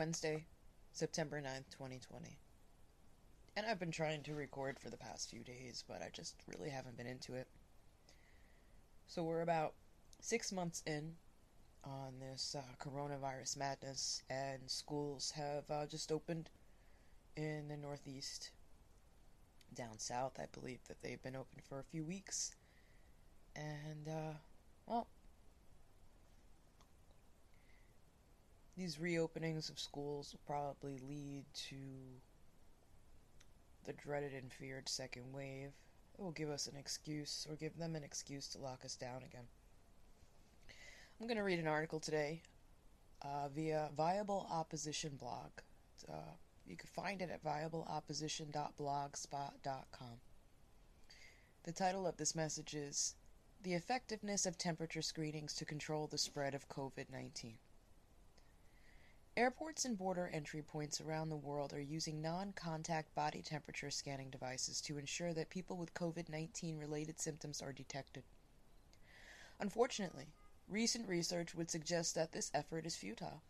Wednesday, September 9th, 2020. And I've been trying to record for the past few days, but I just really haven't been into it. So we're about six months in on this uh, coronavirus madness, and schools have uh, just opened in the Northeast. Down south, I believe that they've been open for a few weeks. And, uh, well, these reopenings of schools will probably lead to the dreaded and feared second wave. It will give us an excuse, or give them an excuse to lock us down again. I'm going to read an article today uh, via Viable Opposition blog. Uh, you can find it at viableopposition.blogspot.com. The title of this message is The Effectiveness of Temperature Screenings to Control the Spread of COVID 19. Airports and border entry points around the world are using non contact body temperature scanning devices to ensure that people with COVID 19 related symptoms are detected. Unfortunately, recent research would suggest that this effort is futile.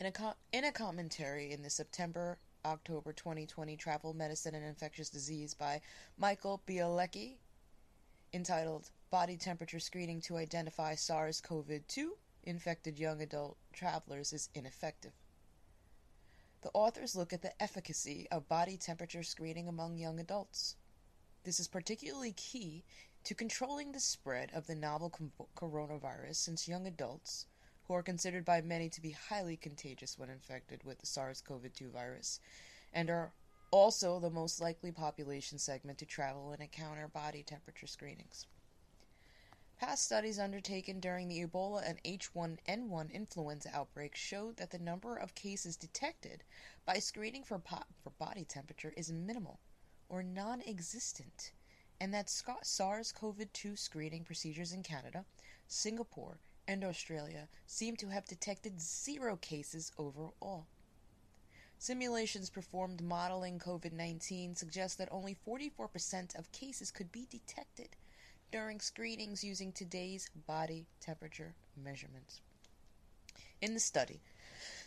In a, in a commentary in the September October 2020 Travel Medicine and Infectious Disease by Michael Bielecki, entitled Body Temperature Screening to Identify SARS CoV 2 infected young adult travelers is ineffective. The authors look at the efficacy of body temperature screening among young adults. This is particularly key to controlling the spread of the novel coronavirus since young adults, who are considered by many to be highly contagious when infected with the SARS CoV 2 virus, and are also the most likely population segment to travel and encounter body temperature screenings. Past studies undertaken during the Ebola and H1N1 influenza outbreaks showed that the number of cases detected by screening for, po- for body temperature is minimal or non existent, and that SARS CoV 2 screening procedures in Canada, Singapore, and Australia seem to have detected zero cases overall. Simulations performed modeling COVID 19 suggest that only 44% of cases could be detected during screenings using today's body temperature measurements. In the study,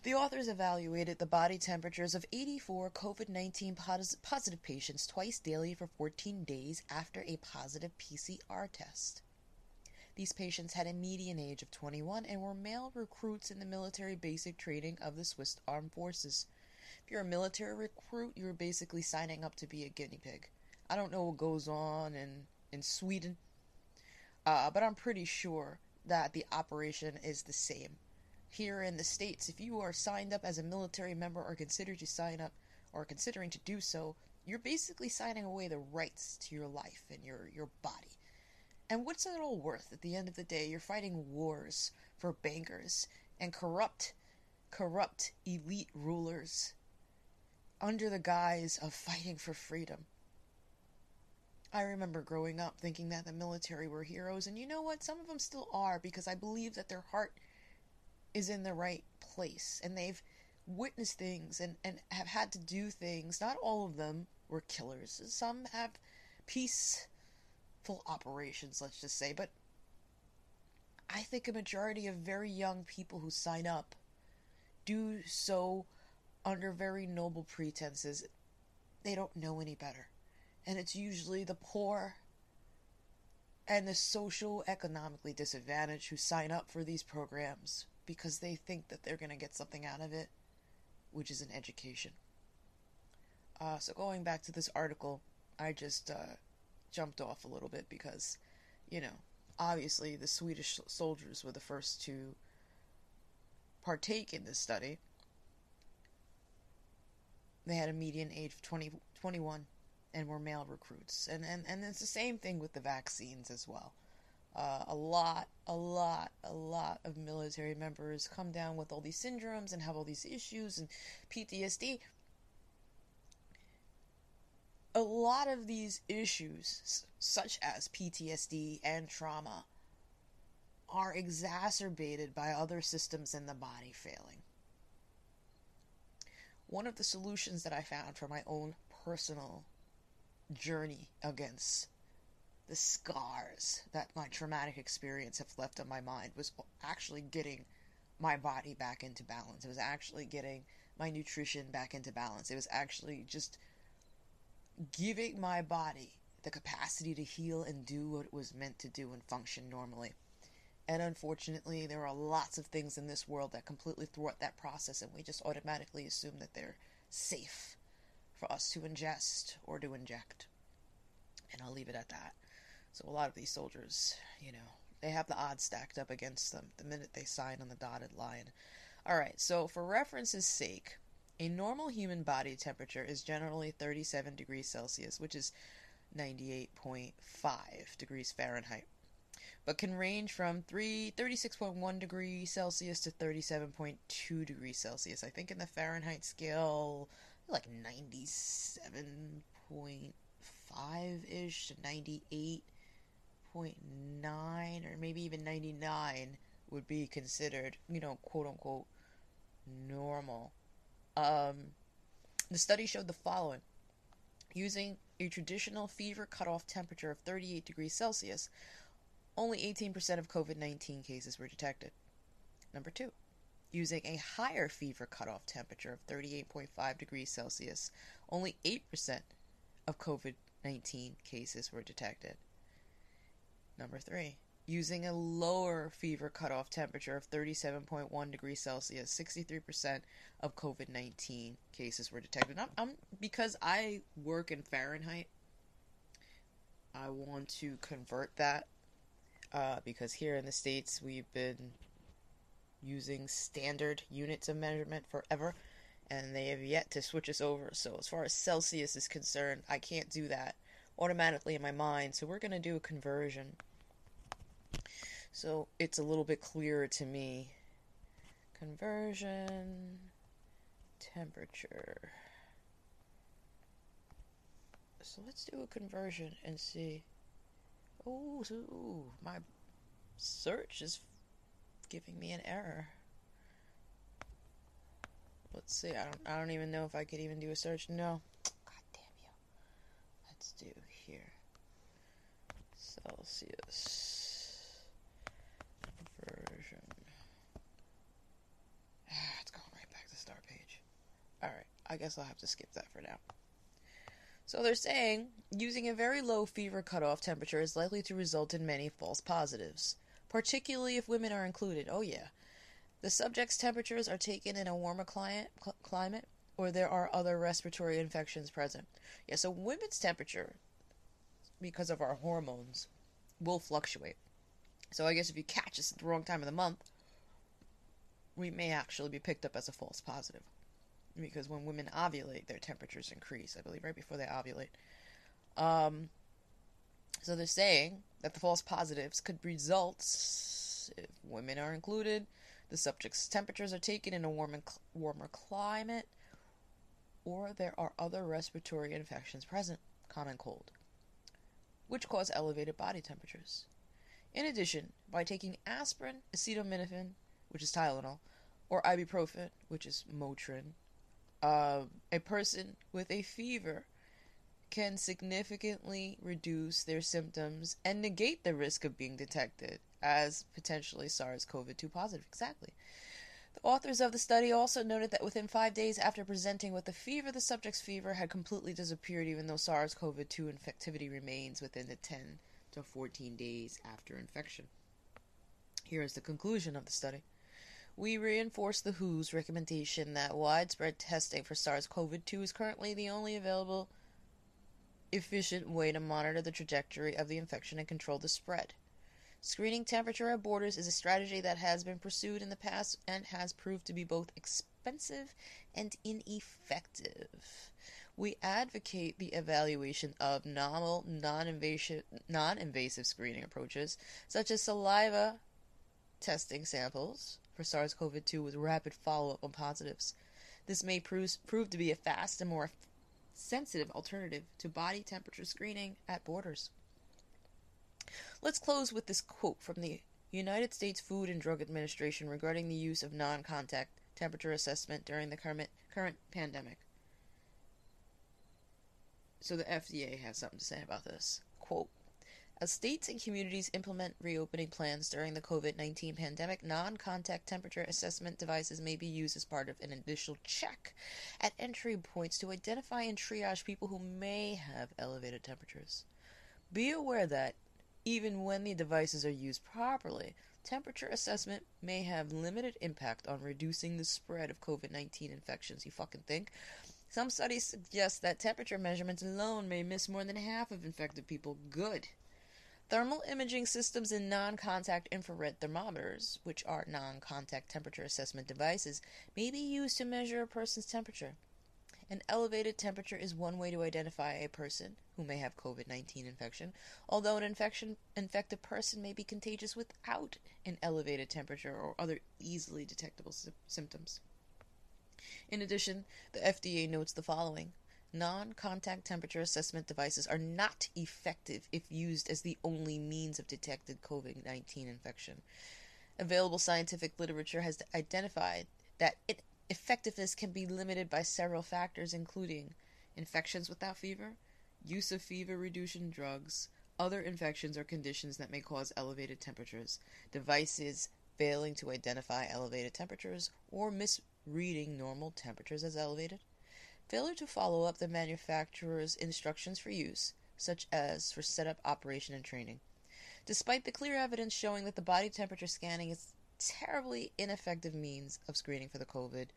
the authors evaluated the body temperatures of 84 COVID 19 positive patients twice daily for 14 days after a positive PCR test. These patients had a median age of 21 and were male recruits in the military basic training of the Swiss Armed Forces. If you're a military recruit, you're basically signing up to be a guinea pig. I don't know what goes on in, in Sweden uh, but I'm pretty sure that the operation is the same. Here in the States, if you are signed up as a military member or consider to sign up or considering to do so, you're basically signing away the rights to your life and your, your body. And what's it all worth at the end of the day? You're fighting wars for bankers and corrupt, corrupt elite rulers under the guise of fighting for freedom. I remember growing up thinking that the military were heroes, and you know what? Some of them still are because I believe that their heart is in the right place and they've witnessed things and, and have had to do things. Not all of them were killers, some have peaceful operations, let's just say, but I think a majority of very young people who sign up do so under very noble pretenses. They don't know any better and it's usually the poor and the social economically disadvantaged who sign up for these programs because they think that they're going to get something out of it, which is an education. Uh, so going back to this article, I just uh, jumped off a little bit because, you know, obviously the Swedish soldiers were the first to partake in this study. They had a median age of 20, 21 and were male recruits. And, and, and it's the same thing with the vaccines as well. Uh, a lot, a lot, a lot of military members come down with all these syndromes and have all these issues and PTSD. A lot of these issues, such as PTSD and trauma, are exacerbated by other systems in the body failing. One of the solutions that I found for my own personal journey against the scars that my traumatic experience have left on my mind was actually getting my body back into balance. It was actually getting my nutrition back into balance. It was actually just giving my body the capacity to heal and do what it was meant to do and function normally. And unfortunately, there are lots of things in this world that completely thwart that process, and we just automatically assume that they're safe for us to ingest or to inject. And I'll leave it at that. So, a lot of these soldiers, you know, they have the odds stacked up against them the minute they sign on the dotted line. Alright, so for reference's sake, a normal human body temperature is generally 37 degrees Celsius, which is 98.5 degrees Fahrenheit, but can range from 3 36.1 degrees Celsius to 37.2 degrees Celsius. I think in the Fahrenheit scale, like 97.5 ish to 98.9 or maybe even 99 would be considered, you know, quote unquote, normal. Um, the study showed the following. Using a traditional fever cutoff temperature of 38 degrees Celsius, only 18% of COVID 19 cases were detected. Number two, using a higher fever cutoff temperature of 38.5 degrees Celsius, only 8% of COVID 19 cases were detected. Number three, using a lower fever cutoff temperature of 37.1 degrees Celsius, 63% of COVID 19 cases were detected. I'm, I'm, because I work in Fahrenheit, I want to convert that uh, because here in the States we've been using standard units of measurement forever and they have yet to switch us over. So, as far as Celsius is concerned, I can't do that automatically in my mind. So, we're going to do a conversion. So it's a little bit clearer to me. Conversion, temperature. So let's do a conversion and see. Oh, ooh, my search is giving me an error. Let's see. I don't. I don't even know if I could even do a search. No. God damn you. Let's do here. Celsius. Version. Ah, it's going right back to start page. Alright, I guess I'll have to skip that for now. So they're saying using a very low fever cutoff temperature is likely to result in many false positives, particularly if women are included. Oh, yeah. The subject's temperatures are taken in a warmer climate, cl- climate or there are other respiratory infections present. Yeah, so women's temperature, because of our hormones, will fluctuate. So I guess if you catch us at the wrong time of the month, we may actually be picked up as a false positive because when women ovulate, their temperatures increase. I believe right before they ovulate. Um, so they're saying that the false positives could result if women are included, the subject's temperatures are taken in a warm warmer, warmer climate, or there are other respiratory infections present, common cold, which cause elevated body temperatures. In addition, by taking aspirin, acetaminophen, which is Tylenol, or ibuprofen, which is Motrin, uh, a person with a fever can significantly reduce their symptoms and negate the risk of being detected as potentially SARS CoV 2 positive. Exactly. The authors of the study also noted that within five days after presenting with the fever, the subject's fever had completely disappeared, even though SARS CoV 2 infectivity remains within the 10 to 14 days after infection. Here is the conclusion of the study. We reinforce the WHO's recommendation that widespread testing for SARS CoV 2 is currently the only available efficient way to monitor the trajectory of the infection and control the spread. Screening temperature at borders is a strategy that has been pursued in the past and has proved to be both expensive and ineffective. We advocate the evaluation of novel, non-invasive, non-invasive screening approaches, such as saliva testing samples, for SARS CoV 2 with rapid follow up on positives. This may prove, prove to be a fast and more sensitive alternative to body temperature screening at borders. Let's close with this quote from the United States Food and Drug Administration regarding the use of non contact temperature assessment during the current, current pandemic. So the FDA has something to say about this. Quote As states and communities implement reopening plans during the COVID 19 pandemic, non contact temperature assessment devices may be used as part of an initial check at entry points to identify and triage people who may have elevated temperatures. Be aware that, even when the devices are used properly, temperature assessment may have limited impact on reducing the spread of COVID 19 infections. You fucking think? Some studies suggest that temperature measurements alone may miss more than half of infected people. Good. Thermal imaging systems and non contact infrared thermometers, which are non contact temperature assessment devices, may be used to measure a person's temperature. An elevated temperature is one way to identify a person who may have COVID 19 infection, although an infection, infected person may be contagious without an elevated temperature or other easily detectable sy- symptoms. In addition, the FDA notes the following Non contact temperature assessment devices are not effective if used as the only means of detected COVID 19 infection. Available scientific literature has identified that it, effectiveness can be limited by several factors, including infections without fever, use of fever reducing drugs, other infections or conditions that may cause elevated temperatures, devices failing to identify elevated temperatures, or misreading normal temperatures as elevated Failure to follow up the manufacturer's instructions for use, such as for setup, operation, and training. Despite the clear evidence showing that the body temperature scanning is terribly ineffective means of screening for the COVID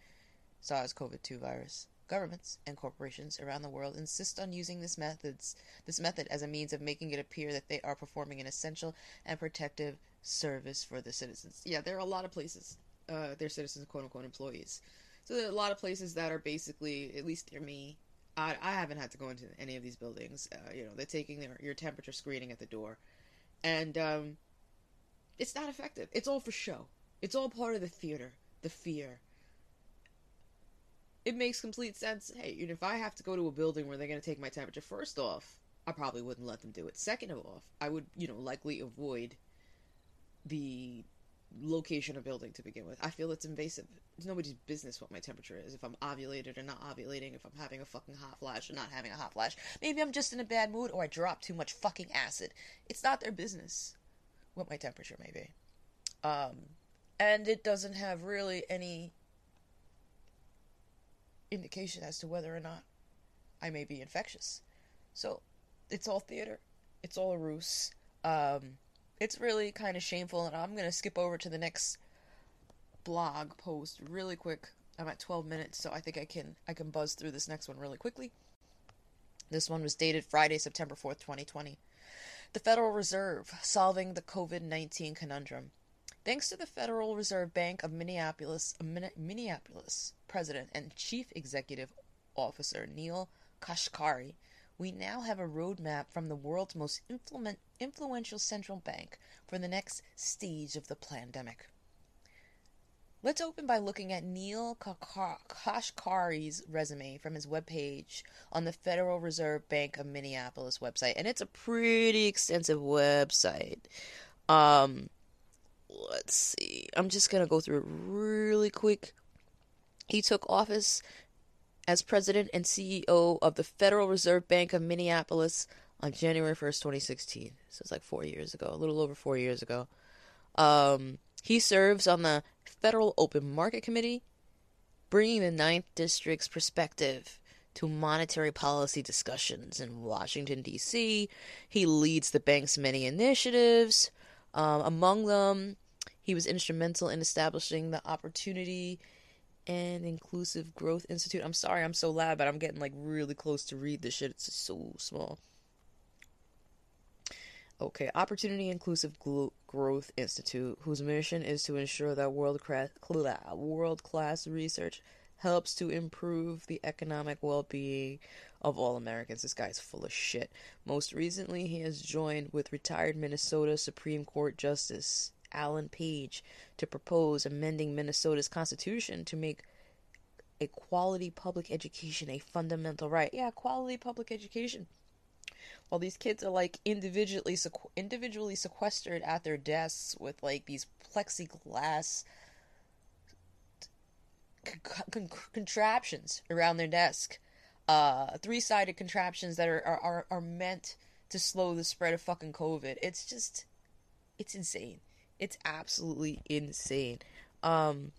SARS-CoV-2 virus. Governments and corporations around the world insist on using this methods this method as a means of making it appear that they are performing an essential and protective service for the citizens. Yeah, there are a lot of places. Uh, their citizens, quote unquote, employees so there are a lot of places that are basically, at least near me, I, I haven't had to go into any of these buildings. Uh, you know, they're taking their, your temperature screening at the door, and um, it's not effective. It's all for show. It's all part of the theater, the fear. It makes complete sense. Hey, you know, if I have to go to a building where they're going to take my temperature, first off, I probably wouldn't let them do it. Second of all, I would, you know, likely avoid the location of building to begin with. I feel it's invasive. It's nobody's business what my temperature is. If I'm ovulated or not ovulating, if I'm having a fucking hot flash or not having a hot flash. Maybe I'm just in a bad mood or I drop too much fucking acid. It's not their business what my temperature may be. Um, and it doesn't have really any indication as to whether or not I may be infectious. So it's all theater. It's all a ruse. Um, it's really kind of shameful, and I'm gonna skip over to the next blog post really quick. I'm at 12 minutes, so I think I can I can buzz through this next one really quickly. This one was dated Friday, September 4th, 2020. The Federal Reserve solving the COVID-19 conundrum. Thanks to the Federal Reserve Bank of Minneapolis, Minneapolis President and Chief Executive Officer Neil Kashkari, we now have a roadmap from the world's most influential central bank for the next stage of the pandemic. Let's open by looking at Neil Kashkari's resume from his webpage on the Federal Reserve Bank of Minneapolis website, and it's a pretty extensive website. Um, let's see. I'm just gonna go through it really quick. He took office as president and CEO of the Federal Reserve Bank of Minneapolis on January 1st, 2016. So it's like four years ago, a little over four years ago. Um, he serves on the Federal Open Market Committee, bringing the Ninth District's perspective to monetary policy discussions in Washington, D.C. He leads the bank's many initiatives. Um, among them, he was instrumental in establishing the Opportunity and Inclusive Growth Institute. I'm sorry I'm so loud, but I'm getting like really close to read this shit. It's so small. Okay, Opportunity Inclusive Growth Institute, whose mission is to ensure that world class world class research helps to improve the economic well being of all Americans. This guy's full of shit. Most recently, he has joined with retired Minnesota Supreme Court Justice Alan Page to propose amending Minnesota's constitution to make a quality public education a fundamental right. Yeah, quality public education. While these kids are like individually sequ- individually sequestered at their desks with like these plexiglass con- con- contraptions around their desk, uh, three-sided contraptions that are, are are meant to slow the spread of fucking COVID. It's just, it's insane. It's absolutely insane. Um,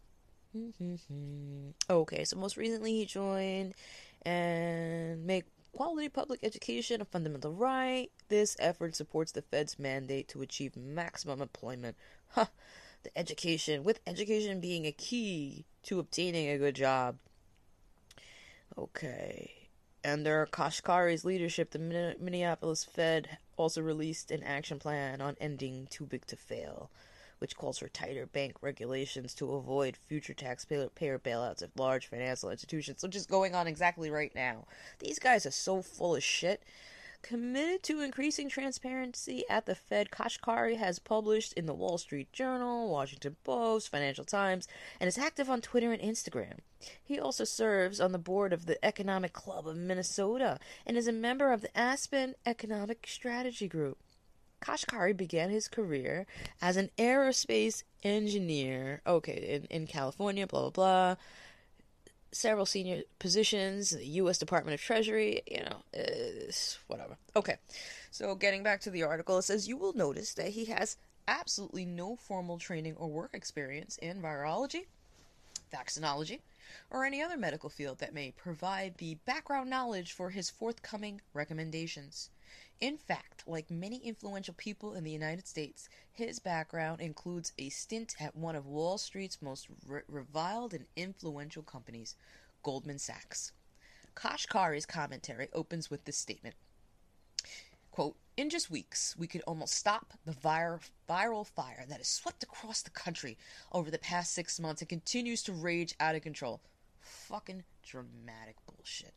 okay, so most recently he joined and make quality public education a fundamental right. This effort supports the Fed's mandate to achieve maximum employment. Huh. The education, with education being a key to obtaining a good job. Okay. Under Kashkari's leadership, the Minneapolis Fed also released an action plan on ending too big to fail, which calls for tighter bank regulations to avoid future taxpayer bailouts of large financial institutions, which is going on exactly right now. These guys are so full of shit committed to increasing transparency at the Fed, Kashkari has published in the Wall Street Journal, Washington Post, Financial Times, and is active on Twitter and Instagram. He also serves on the board of the Economic Club of Minnesota and is a member of the Aspen Economic Strategy Group. Kashkari began his career as an aerospace engineer, okay, in, in California, blah, blah, blah several senior positions, the U.S. Department of Treasury, you know, uh, whatever. Okay, so getting back to the article, it says you will notice that he has absolutely no formal training or work experience in virology, vaccinology, or any other medical field that may provide the background knowledge for his forthcoming recommendations. In fact, like many influential people in the United States, his background includes a stint at one of Wall Street's most re- reviled and influential companies, Goldman Sachs. Kashkari's commentary opens with this statement Quote, in just weeks, we could almost stop the vir- viral fire that has swept across the country over the past six months and continues to rage out of control. Fucking dramatic bullshit.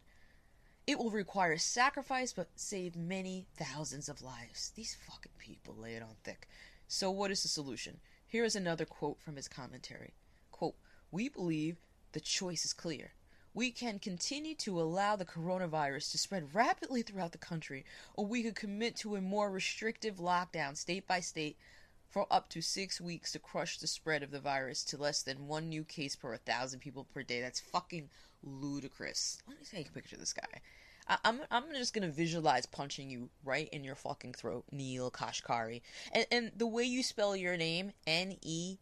It will require sacrifice, but save many thousands of lives. These fucking people lay it on thick. So, what is the solution? Here is another quote from his commentary. Quote, We believe the choice is clear. We can continue to allow the coronavirus to spread rapidly throughout the country, or we could commit to a more restrictive lockdown state by state for up to six weeks to crush the spread of the virus to less than one new case per thousand people per day. That's fucking ludicrous. Let me take a picture of this guy. I, am I'm, I'm just gonna visualize punching you right in your fucking throat, Neil Kashkari. And and the way you spell your name, N E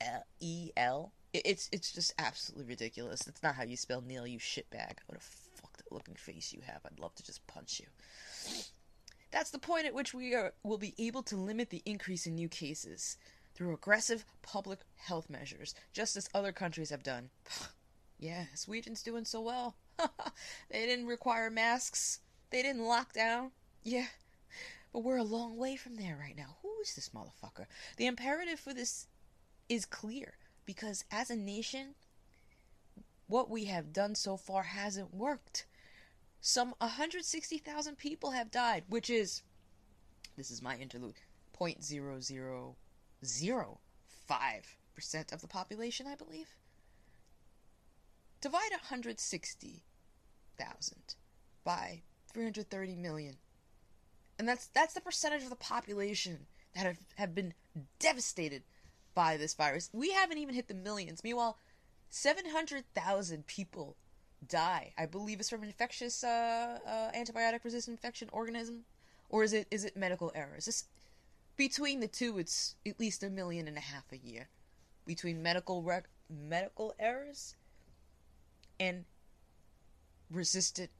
L E L, it's it's just absolutely ridiculous. That's not how you spell Neil, you shitbag. What a fucked looking face you have. I'd love to just punch you. That's the point at which we are, will be able to limit the increase in new cases through aggressive public health measures, just as other countries have done. Yeah, Sweden's doing so well. they didn't require masks. They didn't lock down. Yeah. But we're a long way from there right now. Who is this motherfucker? The imperative for this is clear because as a nation, what we have done so far hasn't worked. Some 160,000 people have died, which is, this is my interlude, 0.0005% of the population, I believe. Divide 160,000 by 330 million. And that's that's the percentage of the population that have, have been devastated by this virus. We haven't even hit the millions. Meanwhile, 700,000 people die. I believe it's from infectious uh, uh, antibiotic resistant infection organism or is it is it medical errors? This, between the two it's at least a million and a half a year. Between medical rec- medical errors and resistant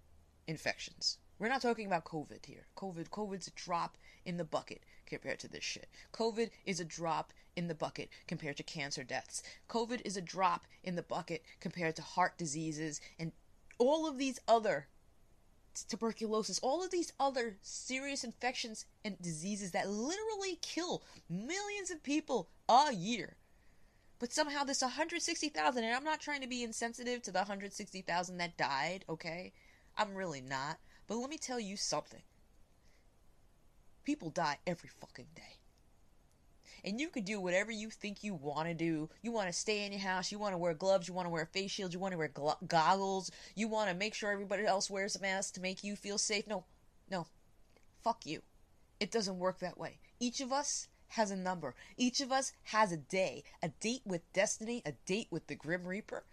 infections. We're not talking about COVID here. COVID, COVID's a drop in the bucket compared to this shit. COVID is a drop in the bucket compared to cancer deaths. COVID is a drop in the bucket compared to heart diseases and all of these other tuberculosis, all of these other serious infections and diseases that literally kill millions of people a year. But somehow this 160,000, and I'm not trying to be insensitive to the 160,000 that died, okay? I'm really not. But let me tell you something. People die every fucking day. And you can do whatever you think you want to do. You want to stay in your house. You want to wear gloves. You want to wear face shields. You want to wear goggles. You want to make sure everybody else wears a mask to make you feel safe. No, no. Fuck you. It doesn't work that way. Each of us has a number. Each of us has a day, a date with destiny, a date with the Grim Reaper,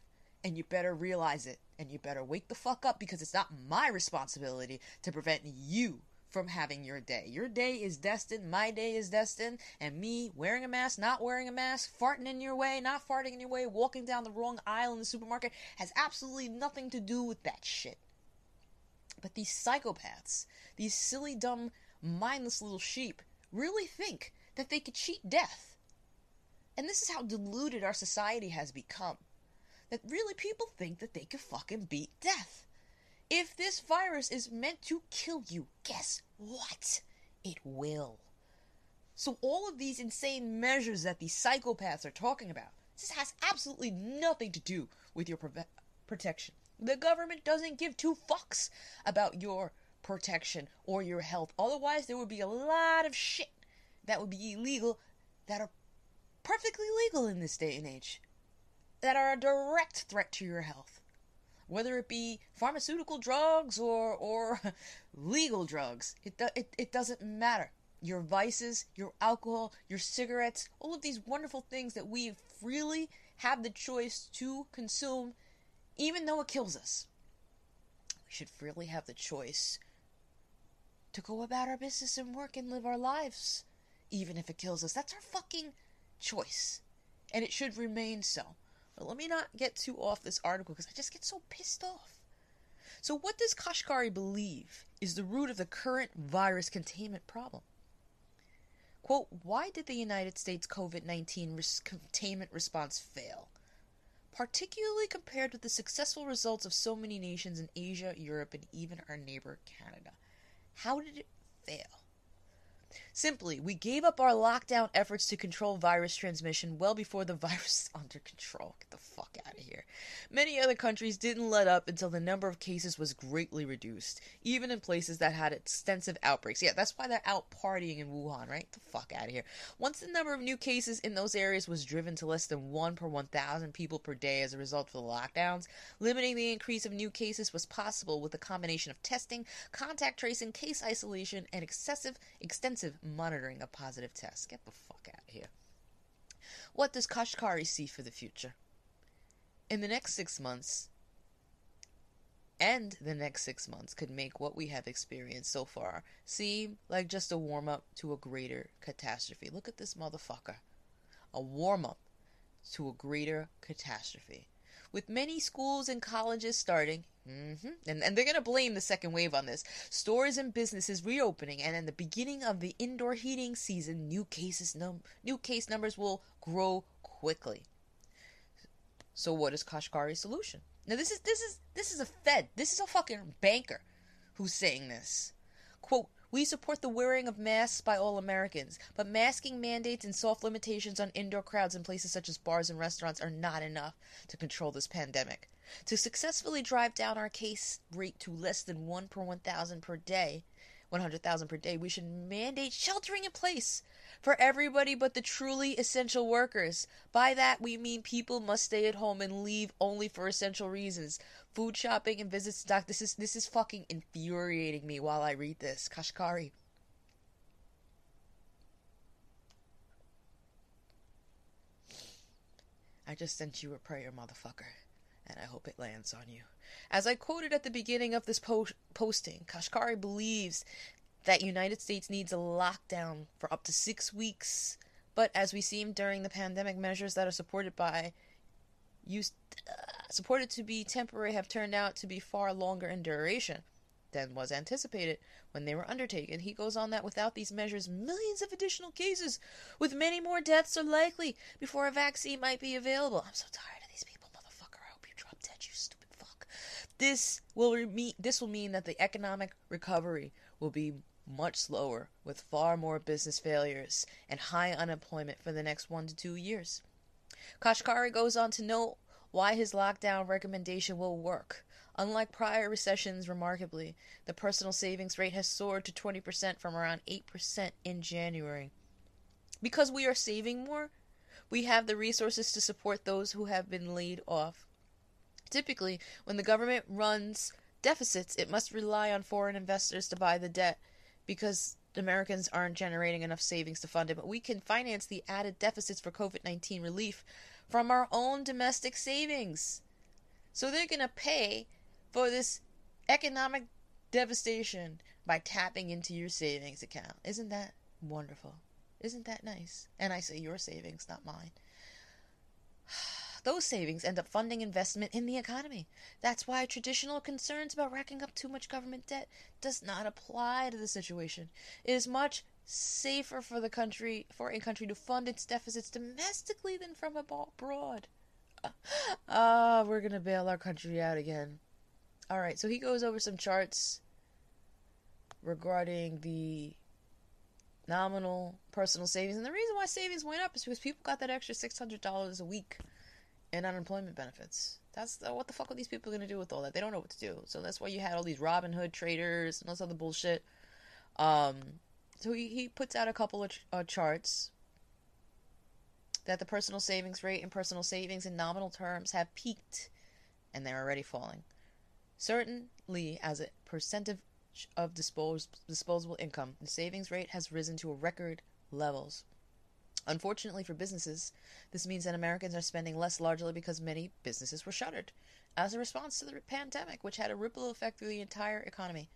and you better realize it. And you better wake the fuck up because it's not my responsibility to prevent you from having your day. Your day is destined, my day is destined, and me wearing a mask, not wearing a mask, farting in your way, not farting in your way, walking down the wrong aisle in the supermarket has absolutely nothing to do with that shit. But these psychopaths, these silly, dumb, mindless little sheep, really think that they could cheat death. And this is how deluded our society has become. That really people think that they could fucking beat death. If this virus is meant to kill you, guess what? It will. So, all of these insane measures that these psychopaths are talking about, this has absolutely nothing to do with your pre- protection. The government doesn't give two fucks about your protection or your health. Otherwise, there would be a lot of shit that would be illegal that are perfectly legal in this day and age that are a direct threat to your health whether it be pharmaceutical drugs or or legal drugs. It, it it doesn't matter. Your vices, your alcohol, your cigarettes, all of these wonderful things that we freely have the choice to consume, even though it kills us. We should freely have the choice to go about our business and work and live our lives, even if it kills us. That's our fucking choice. And it should remain so. But let me not get too off this article because I just get so pissed off. So, what does Kashkari believe is the root of the current virus containment problem? Quote, why did the United States COVID 19 res- containment response fail? Particularly compared with the successful results of so many nations in Asia, Europe, and even our neighbor Canada. How did it fail? Simply, we gave up our lockdown efforts to control virus transmission well before the virus is under control. Get the fuck out of here. Many other countries didn't let up until the number of cases was greatly reduced, even in places that had extensive outbreaks. Yeah, that's why they're out partying in Wuhan, right? Get the fuck out of here. Once the number of new cases in those areas was driven to less than 1 per 1,000 people per day as a result of the lockdowns, limiting the increase of new cases was possible with a combination of testing, contact tracing, case isolation, and excessive, extensive monitoring a positive test. Get the fuck out of here. What does Kashkari see for the future? In the next six months, and the next six months could make what we have experienced so far seem like just a warm up to a greater catastrophe. Look at this motherfucker. A warm up to a greater catastrophe. With many schools and colleges starting, mm-hmm, and, and they're going to blame the second wave on this, stores and businesses reopening, and in the beginning of the indoor heating season, new cases num- new case numbers will grow quickly. So what is Kashkari's solution? Now this is this is this is a Fed. This is a fucking banker who's saying this. Quote, we support the wearing of masks by all Americans, but masking mandates and soft limitations on indoor crowds in places such as bars and restaurants are not enough to control this pandemic. To successfully drive down our case rate to less than 1 per 1,000 per day, 100,000 per day, we should mandate sheltering in place for everybody but the truly essential workers. By that, we mean people must stay at home and leave only for essential reasons. Food shopping and visits to doctors. This is this is fucking infuriating me while I read this. Kashkari. I just sent you a prayer, motherfucker, and I hope it lands on you. As I quoted at the beginning of this po- posting, Kashkari believes that United States needs a lockdown for up to six weeks. But as we seen during the pandemic, measures that are supported by used uh, supported to be temporary have turned out to be far longer in duration than was anticipated when they were undertaken. He goes on that without these measures, millions of additional cases, with many more deaths are likely before a vaccine might be available. I'm so tired of these people, motherfucker. I hope you drop dead, you stupid fuck. This will re- this will mean that the economic recovery will be much slower, with far more business failures and high unemployment for the next one to two years. Kashkari goes on to note why his lockdown recommendation will work. Unlike prior recessions, remarkably, the personal savings rate has soared to 20% from around 8% in January. Because we are saving more, we have the resources to support those who have been laid off. Typically, when the government runs deficits, it must rely on foreign investors to buy the debt because Americans aren't generating enough savings to fund it, but we can finance the added deficits for COVID 19 relief from our own domestic savings. So they're going to pay for this economic devastation by tapping into your savings account. Isn't that wonderful? Isn't that nice? And I say your savings, not mine. Those savings end up funding investment in the economy. That's why traditional concerns about racking up too much government debt does not apply to the situation. It is much safer for the country for a country to fund its deficits domestically than from abroad. Ah, uh, we're gonna bail our country out again. All right, so he goes over some charts regarding the nominal personal savings, and the reason why savings went up is because people got that extra six hundred dollars a week in unemployment benefits. That's the, what the fuck are these people gonna do with all that? They don't know what to do. So that's why you had all these Robinhood traders and all this other bullshit. Um, so he, he puts out a couple of ch- uh, charts that the personal savings rate and personal savings in nominal terms have peaked and they're already falling. Certainly, as a percentage of dispos- disposable income, the savings rate has risen to record levels. Unfortunately for businesses, this means that Americans are spending less largely because many businesses were shuttered as a response to the pandemic, which had a ripple effect through the entire economy.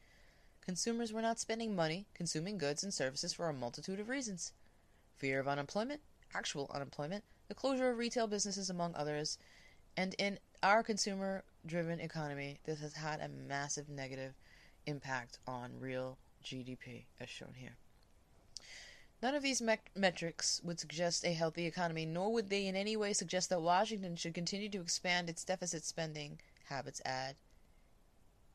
Consumers were not spending money consuming goods and services for a multitude of reasons fear of unemployment, actual unemployment, the closure of retail businesses, among others. And in our consumer driven economy, this has had a massive negative impact on real GDP, as shown here. None of these me- metrics would suggest a healthy economy, nor would they in any way suggest that Washington should continue to expand its deficit spending habits ad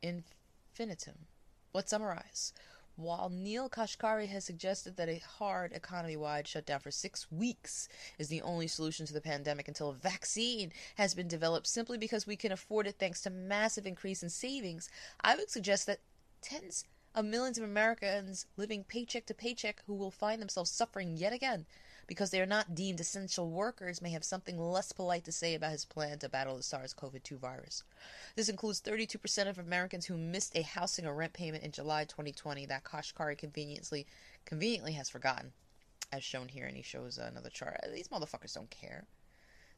infinitum. Let's summarize. While Neil Kashkari has suggested that a hard economy wide shutdown for six weeks is the only solution to the pandemic until a vaccine has been developed simply because we can afford it thanks to massive increase in savings, I would suggest that tens of millions of Americans living paycheck to paycheck who will find themselves suffering yet again because they are not deemed essential workers, may have something less polite to say about his plan to battle the SARS CoV 2 virus. This includes 32% of Americans who missed a housing or rent payment in July 2020 that Kashkari conveniently, conveniently has forgotten, as shown here, and he shows uh, another chart. These motherfuckers don't care.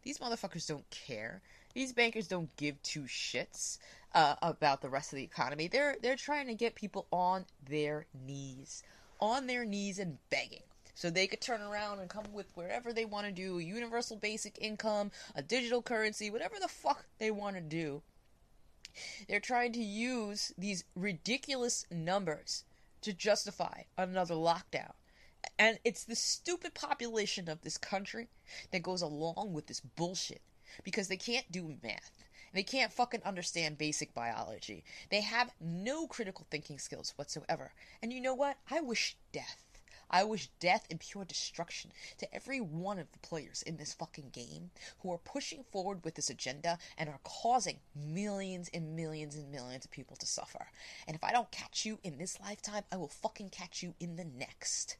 These motherfuckers don't care. These bankers don't give two shits uh, about the rest of the economy. They're they're trying to get people on their knees, on their knees and begging so they could turn around and come with wherever they want to do a universal basic income, a digital currency, whatever the fuck they want to do. They're trying to use these ridiculous numbers to justify another lockdown. And it's the stupid population of this country that goes along with this bullshit because they can't do math. They can't fucking understand basic biology. They have no critical thinking skills whatsoever. And you know what? I wish death I wish death and pure destruction to every one of the players in this fucking game who are pushing forward with this agenda and are causing millions and millions and millions of people to suffer. And if I don't catch you in this lifetime, I will fucking catch you in the next.